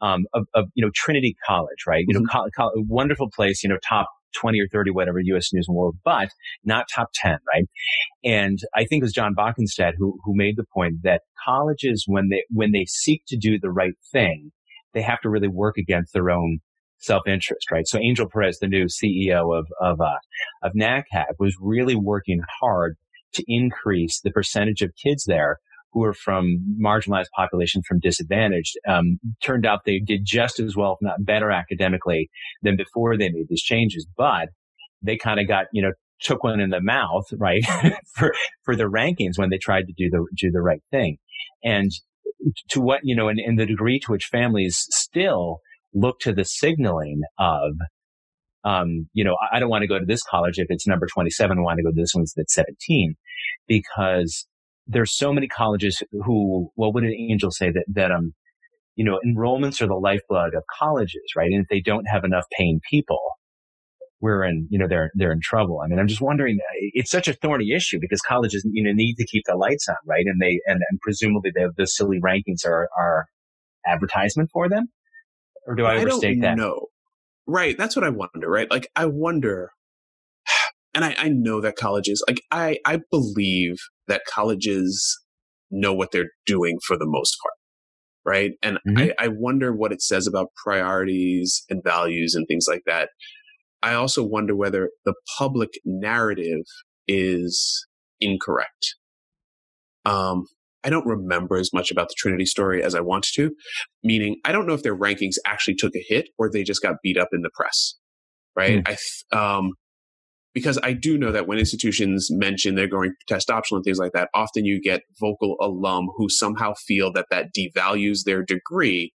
um, of, of, you know, Trinity College, right? You mm-hmm. know, co- co- wonderful place, you know, top 20 or 30, whatever U.S. News and World, but not top 10, right? And I think it was Jon Boeckenstedt who, who made the point that colleges, when they, when they seek to do the right thing, they have to really work against their own self-interest, right? So Angel Perez, the new CEO of, of, uh, of NACAC was really working hard to increase the percentage of kids there who are from marginalized populations from disadvantaged um, turned out they did just as well, if not better academically than before they made these changes. But they kind of got, you know, took one in the mouth, right, [laughs] for, for the rankings when they tried to do the, do the right thing. And to what, you know, and, and the degree to which families still look to the signaling of, um, you know, I don't want to go to this college if it's number 27. I want to go to this one that's 17 because there's so many colleges who, what would an Angel say that, that, um, you know, enrollments are the lifeblood of colleges, right? And if they don't have enough paying people, we're in, you know, they're, they're in trouble. I mean, I'm just wondering, it's such a thorny issue because colleges, you know, need to keep the lights on, right? And they, and, and presumably the, the silly rankings are, are advertisement for them. Or do I overstate I that? No. Right. That's what I wonder, right? Like, I wonder, [sighs] and I, I know that colleges, like, I, I believe that colleges know what they're doing for the most part. Right. And mm-hmm. I, I wonder what it says about priorities and values and things like that. I also wonder whether the public narrative is incorrect. Um, I don't remember as much about the Trinity story as I want to, meaning I don't know if their rankings actually took a hit or they just got beat up in the press, right? Mm. I, um, because I do know that when institutions mention they're going test optional and things like that, often you get vocal alum who somehow feel that that devalues their degree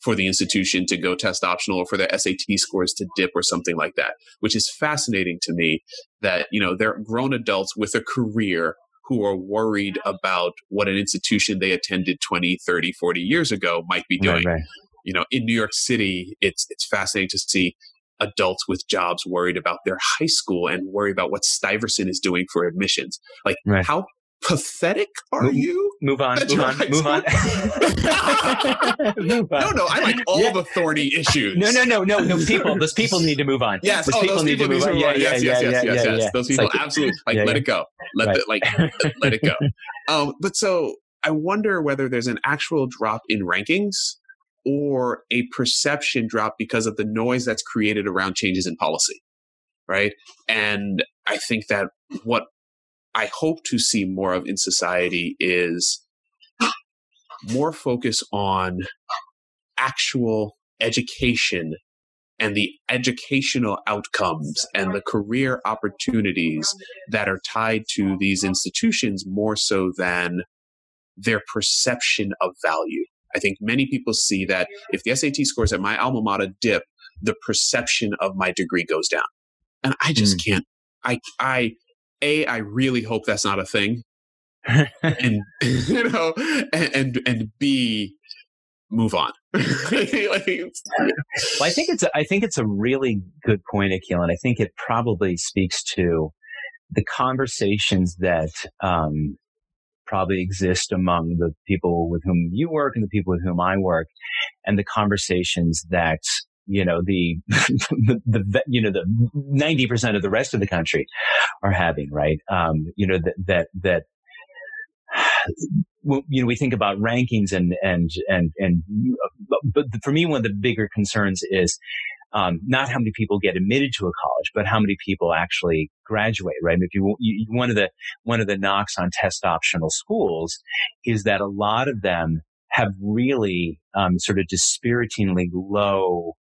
for the institution to go test optional or for their SAT scores to dip or something like that, which is fascinating to me that, you know, they're grown adults with a career who are worried about what an institution they attended 20, 30, 40 years ago might be doing. Right, right. You know, in New York City, it's it's fascinating to see adults with jobs worried about their high school and worry about what Stuyvesant is doing for admissions. Like right. how pathetic are move, you? Move on, move on, move on. [laughs] move on. No, no, I like all [laughs] yeah. the thorny issues. No, no, no, no, no. People, those people need to move on. Yes, those oh, people those need people to move on. Yeah, yes, yes, yes, yes, yes, Those people like, absolutely like let it go. Let right. the, like let it go. [laughs] Um, but so I wonder whether there's an actual drop in rankings or a perception drop because of the noise that's created around changes in policy. Right. And I think that what I hope to see more of in society is more focus on actual education and the educational outcomes and the career opportunities that are tied to these institutions more so than their perception of value. I think many people see that if the SAT scores at my alma mater dip, the perception of my degree goes down. And I just mm. can't. I, I, A, I really hope that's not a thing. and, [laughs] [laughs] you know, and, and, and B, move on. [laughs] like, well, I think it's a, I think it's a really good point, Akil, and I think it probably speaks to the conversations that um, probably exist among the people with whom you work and the people with whom I work and the conversations that you know the, [laughs] the, the you know the 90% of the rest of the country are having right? Um, you know that that that you know we think about rankings and and and and but for me one of the bigger concerns is um, not how many people get admitted to a college, but how many people actually graduate, right? And if you, you, one of the, one of the knocks on test optional schools is that a lot of them have really, um, sort of dispiritingly low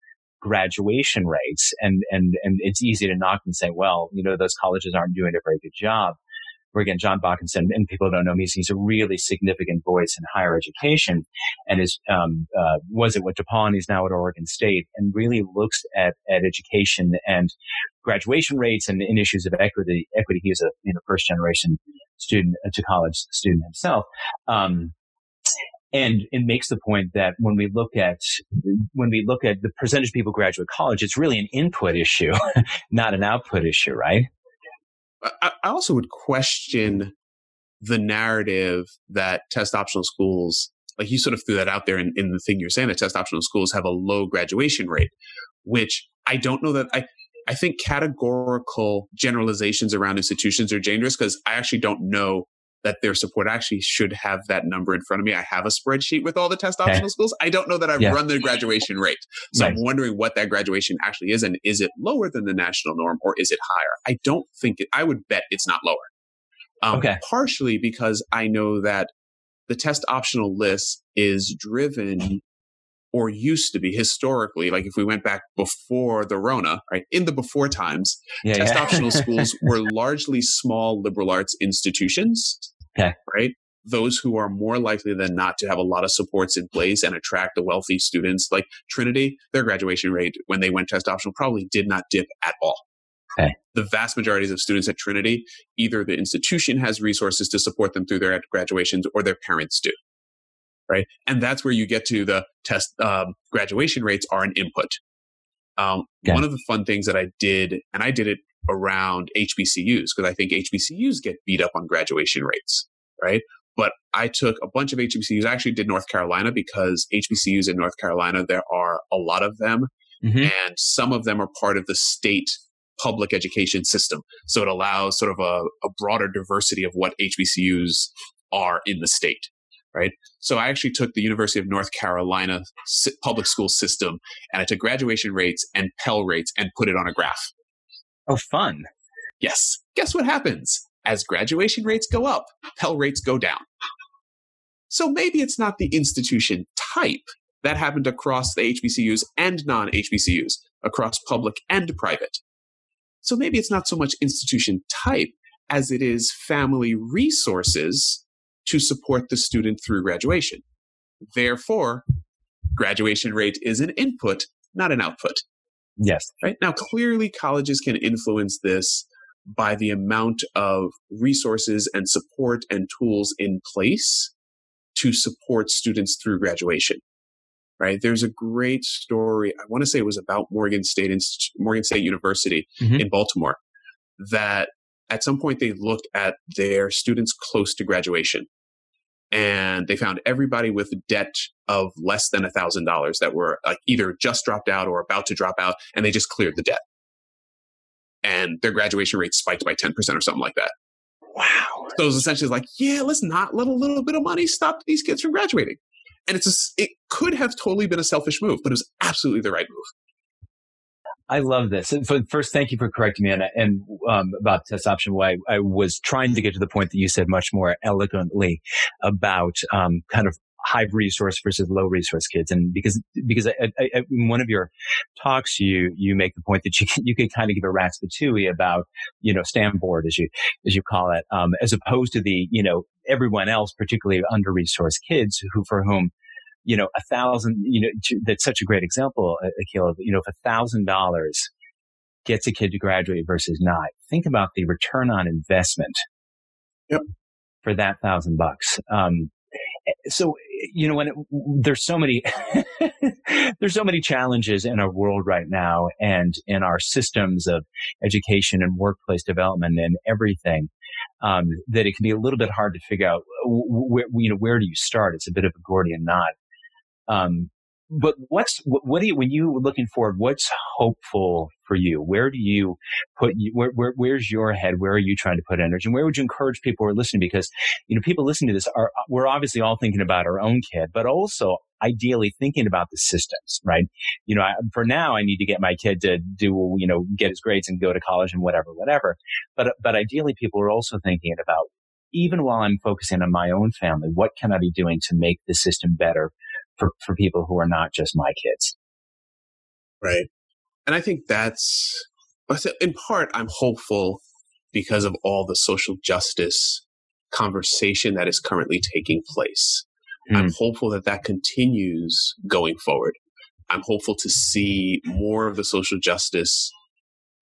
graduation rates. And, and, and it's easy to knock and say, well, you know, those colleges aren't doing a very good job where again, Jon Boeckenstedt, and people don't know me, he's a really significant voice in higher education and is, um, uh, was at DePaul he's now at Oregon State and really looks at, at education and graduation rates and in issues of equity. Equity. He is a, you know, first generation student uh, to college student himself. Um, and it makes the point that when we look at when we look at the percentage of people graduate college, it's really an input issue, [laughs] not an output issue, right? I, also would question the narrative that test optional schools, like you sort of threw that out there in, in the thing you're saying that test optional schools have a low graduation rate, which I don't know that I, I think categorical generalizations around institutions are dangerous because I actually don't know that their support actually should have that number in front of me. I have a spreadsheet with all the test optional okay. schools. I don't know that I've yeah. run the graduation rate. So nice. I'm wondering what that graduation actually is. And is it lower than the national norm or is it higher? I don't think it, I would bet it's not lower. Um, okay. Partially because I know that the test optional list is driven or used to be historically, like if we went back before the Rona, right? In the before times, yeah, test yeah. optional [laughs] schools were largely small liberal arts institutions, okay. right? Those who are more likely than not to have a lot of supports in place and attract the wealthy students, like Trinity, their graduation rate when they went test optional probably did not dip at all. Okay. The vast majorities of students at Trinity, either the institution has resources to support them through their graduations or their parents do right? And that's where you get to the test um, graduation rates are an input. Um, okay. One of the fun things that I did, and I did it around HBCUs because I think HBCUs get beat up on graduation rates, right? But I took a bunch of HBCUs. I actually did North Carolina because HBCUs in North Carolina, there are a lot of them. Mm-hmm. And some of them are part of the state public education system. So it allows sort of a, a broader diversity of what HBCUs are in the state right? So I actually took the University of North Carolina public school system and I took graduation rates and Pell rates and put it on a graph. Oh, fun. Yes. Guess what happens? As graduation rates go up, Pell rates go down. So maybe it's not the institution type that happened across the HBCUs and non HBCUs, across public and private. So maybe it's not so much institution type as it is family resources to support the student through graduation. Therefore, graduation rate is an input, not an output. Yes. Right now, clearly colleges can influence this by the amount of resources and support and tools in place to support students through graduation. Right. There's a great story. I want to say it was about Morgan State, Morgan State University mm-hmm. in Baltimore that at some point they looked at their students close to graduation and they found everybody with debt of less than a thousand dollars that were like either just dropped out or about to drop out and they just cleared the debt. And their graduation rate spiked by 10% or something like that. Wow. So it was essentially like yeah let's not let a little bit of money stop these kids from graduating. And it's a, it could have totally been a selfish move but it was absolutely the right move I love this. And first, thank you for correcting me and, and um, about test option. I, was trying to get to the point that you said much more eloquently about um, kind of high resource versus low resource kids. And because, because I, I, in one of your talks, you, you make the point that you, you could kind of give a rat's patooey about, you know, board as you, as you call it, um, as opposed to the, you know, everyone else, particularly under resourced kids who, for whom, you know, a thousand, you know, that's such a great example, uh, uh, Akil, of, you know, if a thousand dollars gets a kid to graduate versus not, think about the return on investment yep. for that thousand bucks. Um, eh, so, eh, you know, when it, there's so many, [laughs] there's so many challenges in our world right now and in our systems of education and workplace development and everything. Um, that it can be a little bit hard to figure out uh, where, you know, where do you start? It's a bit of a Gordian knot. Um, but what's what, do you when you looking forward? What's hopeful for you? Where do you put where, where where's your head? Where are you trying to put energy? And where would you encourage people who are listening? Because you know people listening to this are we're obviously all thinking about our own kid, but also ideally thinking about the systems, right? You know, I, for now, I need to get my kid to do you know get his grades and go to college and whatever, whatever. But but ideally, people are also thinking about even while I'm focusing on my own family, what can I be doing to make the system better for, for people who are not just my kids. Right. And I think that's, in part, I'm hopeful because of all the social justice conversation that is currently taking place. Mm. I'm hopeful that that continues going forward. I'm hopeful to see more of the social justice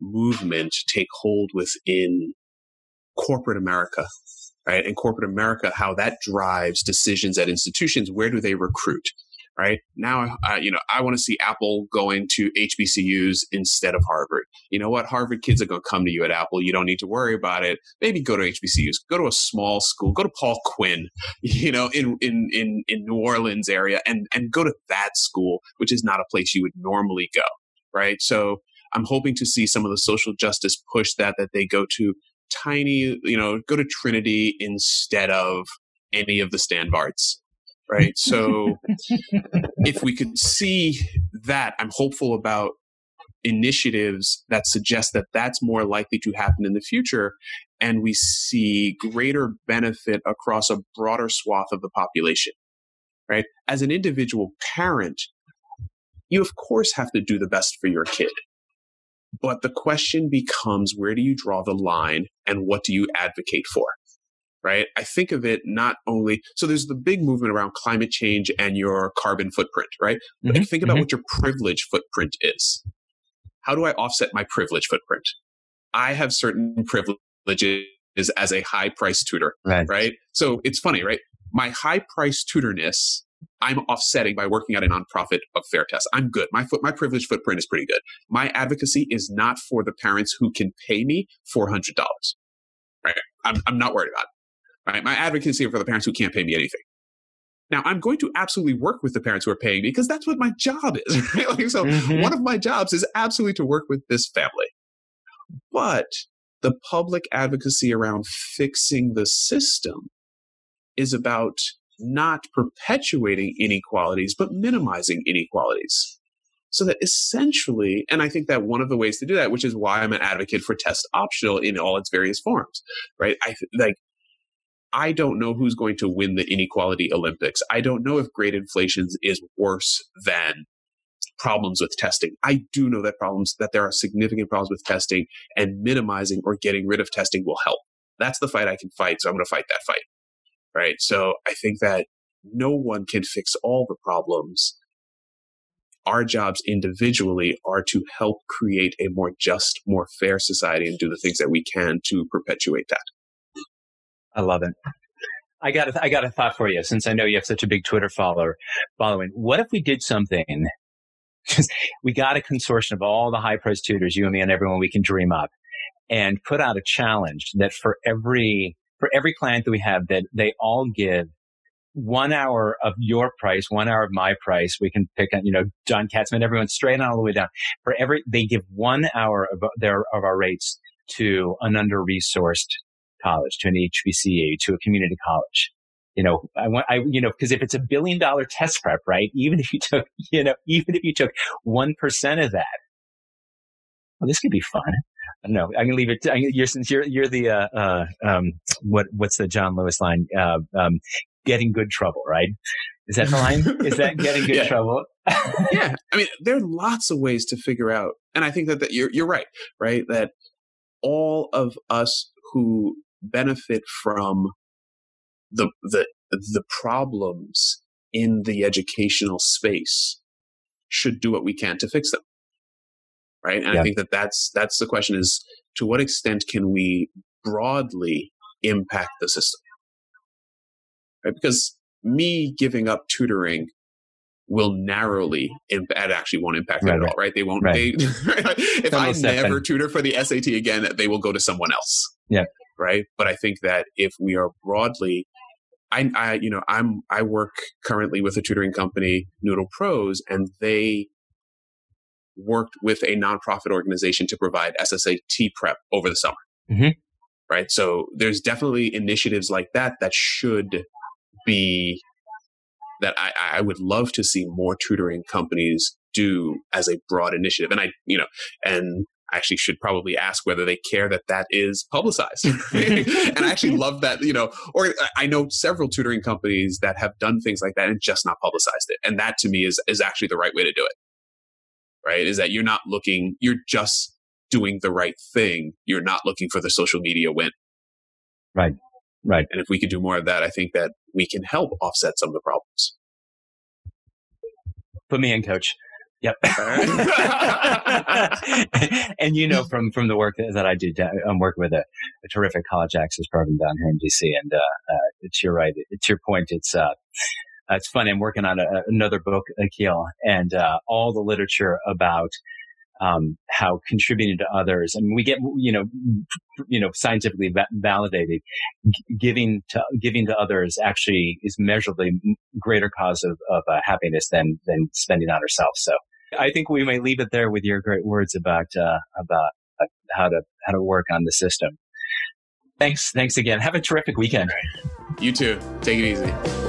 movement take hold within corporate America, right? And corporate America, how that drives decisions at institutions. Where do they recruit? Right? Now, you know, I want to see Apple going to HBCUs instead of Harvard. You know what? Harvard kids are going to come to you at Apple. You don't need to worry about it. Maybe go to HBCUs. Go to a small school. Go to Paul Quinn, [laughs] you know, in in in in New Orleans area, and and go to that school, which is not a place you would normally go, right? So I'm hoping to see some of the social justice push that that they go to tiny, you know, go to Trinity instead of any of the Stanvards right? So if we could see that, I'm hopeful about initiatives that suggest that that's more likely to happen in the future and we see greater benefit across a broader swath of the population right? As an individual parent you of course have to do the best for your kid. But the question becomes where do you draw the line and what do you advocate for right? I think of it not only, so there's the big movement around climate change and your carbon footprint, right? Mm-hmm. think about mm-hmm. what your privilege footprint is. How do I offset my privilege footprint? I have certain privileges as a high price tutor, right. right? So it's funny, right? My high price tutorness, I'm offsetting by working at a nonprofit of Fairtest. I'm good. My foot, my privilege footprint is pretty good. My advocacy is not for the parents who can pay me $400. Right? I'm, I'm not worried about it. Right? My advocacy for the parents who can't pay me anything. Now, I'm going to absolutely work with the parents who are paying me because that's what my job is. [laughs] Right? Like, so, mm-hmm. one of my jobs is absolutely to work with this family. But the public advocacy around fixing the system is about not perpetuating inequalities, but minimizing inequalities. So that essentially, and I think that one of the ways to do that, which is why I'm an advocate for test optional in all its various forms, right? I like, I don't know who's going to win the inequality Olympics. I don't know if grade inflation is worse than problems with testing. I do know that problems, that there are significant problems with testing and minimizing or getting rid of testing will help. That's the fight I can fight. So I'm going to fight that fight. Right. So I think that no one can fix all the problems. Our jobs individually are to help create a more just, more fair society and do the things that we can to perpetuate that. I love it. I got a, I got a thought for you since I know you have such a big Twitter follower following. What if we did something [laughs] we got a consortium of all the high priced tutors, you and me and everyone we can dream up and put out a challenge that for every, for every client that we have that they all give one hour of your price, one hour of my price. We can pick on, you know, John Katzman, everyone straight on all the way down. For every, they give one hour of their, of our rates to an under resourced college, to an HBCU, to a community college you know, I want, I, you know, because if it's a billion dollar test prep, right? Even if you took, [laughs] you know, even if you took 1% of that, well, this could be fun. I don't know. I can leave it. To, you're, since you're, you're the, uh, uh, um, what, what's the John Lewis line? Uh, um, getting good trouble, right? Is that the [laughs] line? Is that getting good yeah. trouble? [laughs] yeah. I mean, there are lots of ways to figure out. And I think that, that you're, you're right, right? That all of us who benefit from the the the problems in the educational space should do what we can to fix them right? And yeah. i think that that's that's the question is to what extent can we broadly impact the system? Right? Because me giving up tutoring will narrowly imp- it actually won't impact right, it at all right? They won't right. they [laughs] if i never tutor for the sat again they will go to someone else. Yeah right but i think that if we are broadly I, I, you know, I'm, I work currently with a tutoring company, Noodle Pros, and they worked with a nonprofit organization to provide SSAT prep over the summer. Mm-hmm. Right. So there's definitely initiatives like that that should be that I, I would love to see more tutoring companies do as a broad initiative. And I, you know, and actually should probably ask whether they care that that is publicized. [laughs] [laughs] and I actually love that, you know, or I know several tutoring companies that have done things like that and just not publicized it. And that to me is, is actually the right way to do it. Right. Is that you're not looking, you're just doing the right thing. You're not looking for the social media win. Right. Right. And if we could do more of that, I think that we can help offset some of the problems. Put me in, coach. Yep. [laughs] and you know from from the work that, I do, I'm working with a, a, terrific college access program down here in DC, and uh, uh, it's your right. It's your point. It's uh, it's fun. I'm working on a, another book, Akil, and uh, all the literature about um, how contributing to others. and we get you know you know scientifically validated G- giving to giving to others actually is measurably greater cause of, of uh, happiness than than spending on ourselves. So I think we may leave it there with your great words about uh, about uh, how to how to work on the system. Thanks, thanks again. Have a terrific weekend. You too. Take it easy.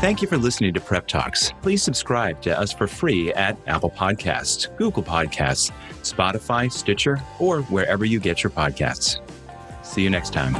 Thank you for listening to Prep Talks. Please subscribe to us for free at Apple Podcasts, Google Podcasts, Spotify, Stitcher, or wherever you get your podcasts. See you next time.